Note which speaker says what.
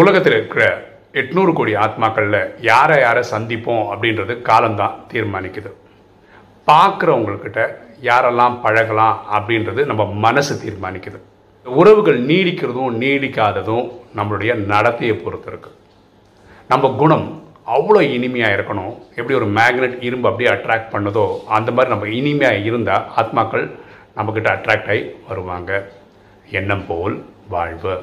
Speaker 1: உலகத்தில் இருக்கிற எட்நூறு கோடி ஆத்மாக்களில் யாரை யாரை சந்திப்போம் அப்படின்றது காலம்தான் தீர்மானிக்குது. பார்க்குறவங்கக்கிட்ட யாரெல்லாம் பழகலாம் அப்படின்றது நம்ம மனசு தீர்மானிக்குது. உறவுகள் நீடிக்கிறதும் நீடிக்காததும் நம்மளுடைய நடத்தையை பொறுத்து இருக்கு. நம்ம குணம் அவ்வளோ இனிமையாக இருக்கணும். எப்படி ஒரு மேக்னெட் இரும்பு அப்படியே அட்ராக்ட் பண்ணுதோ அந்த மாதிரி நம்ம இனிமையாக இருந்தால் ஆத்மாக்கள் நம்மக்கிட்ட அட்ராக்ட் ஆகி வருவாங்க. எண்ணம் போல் வாழ்வு.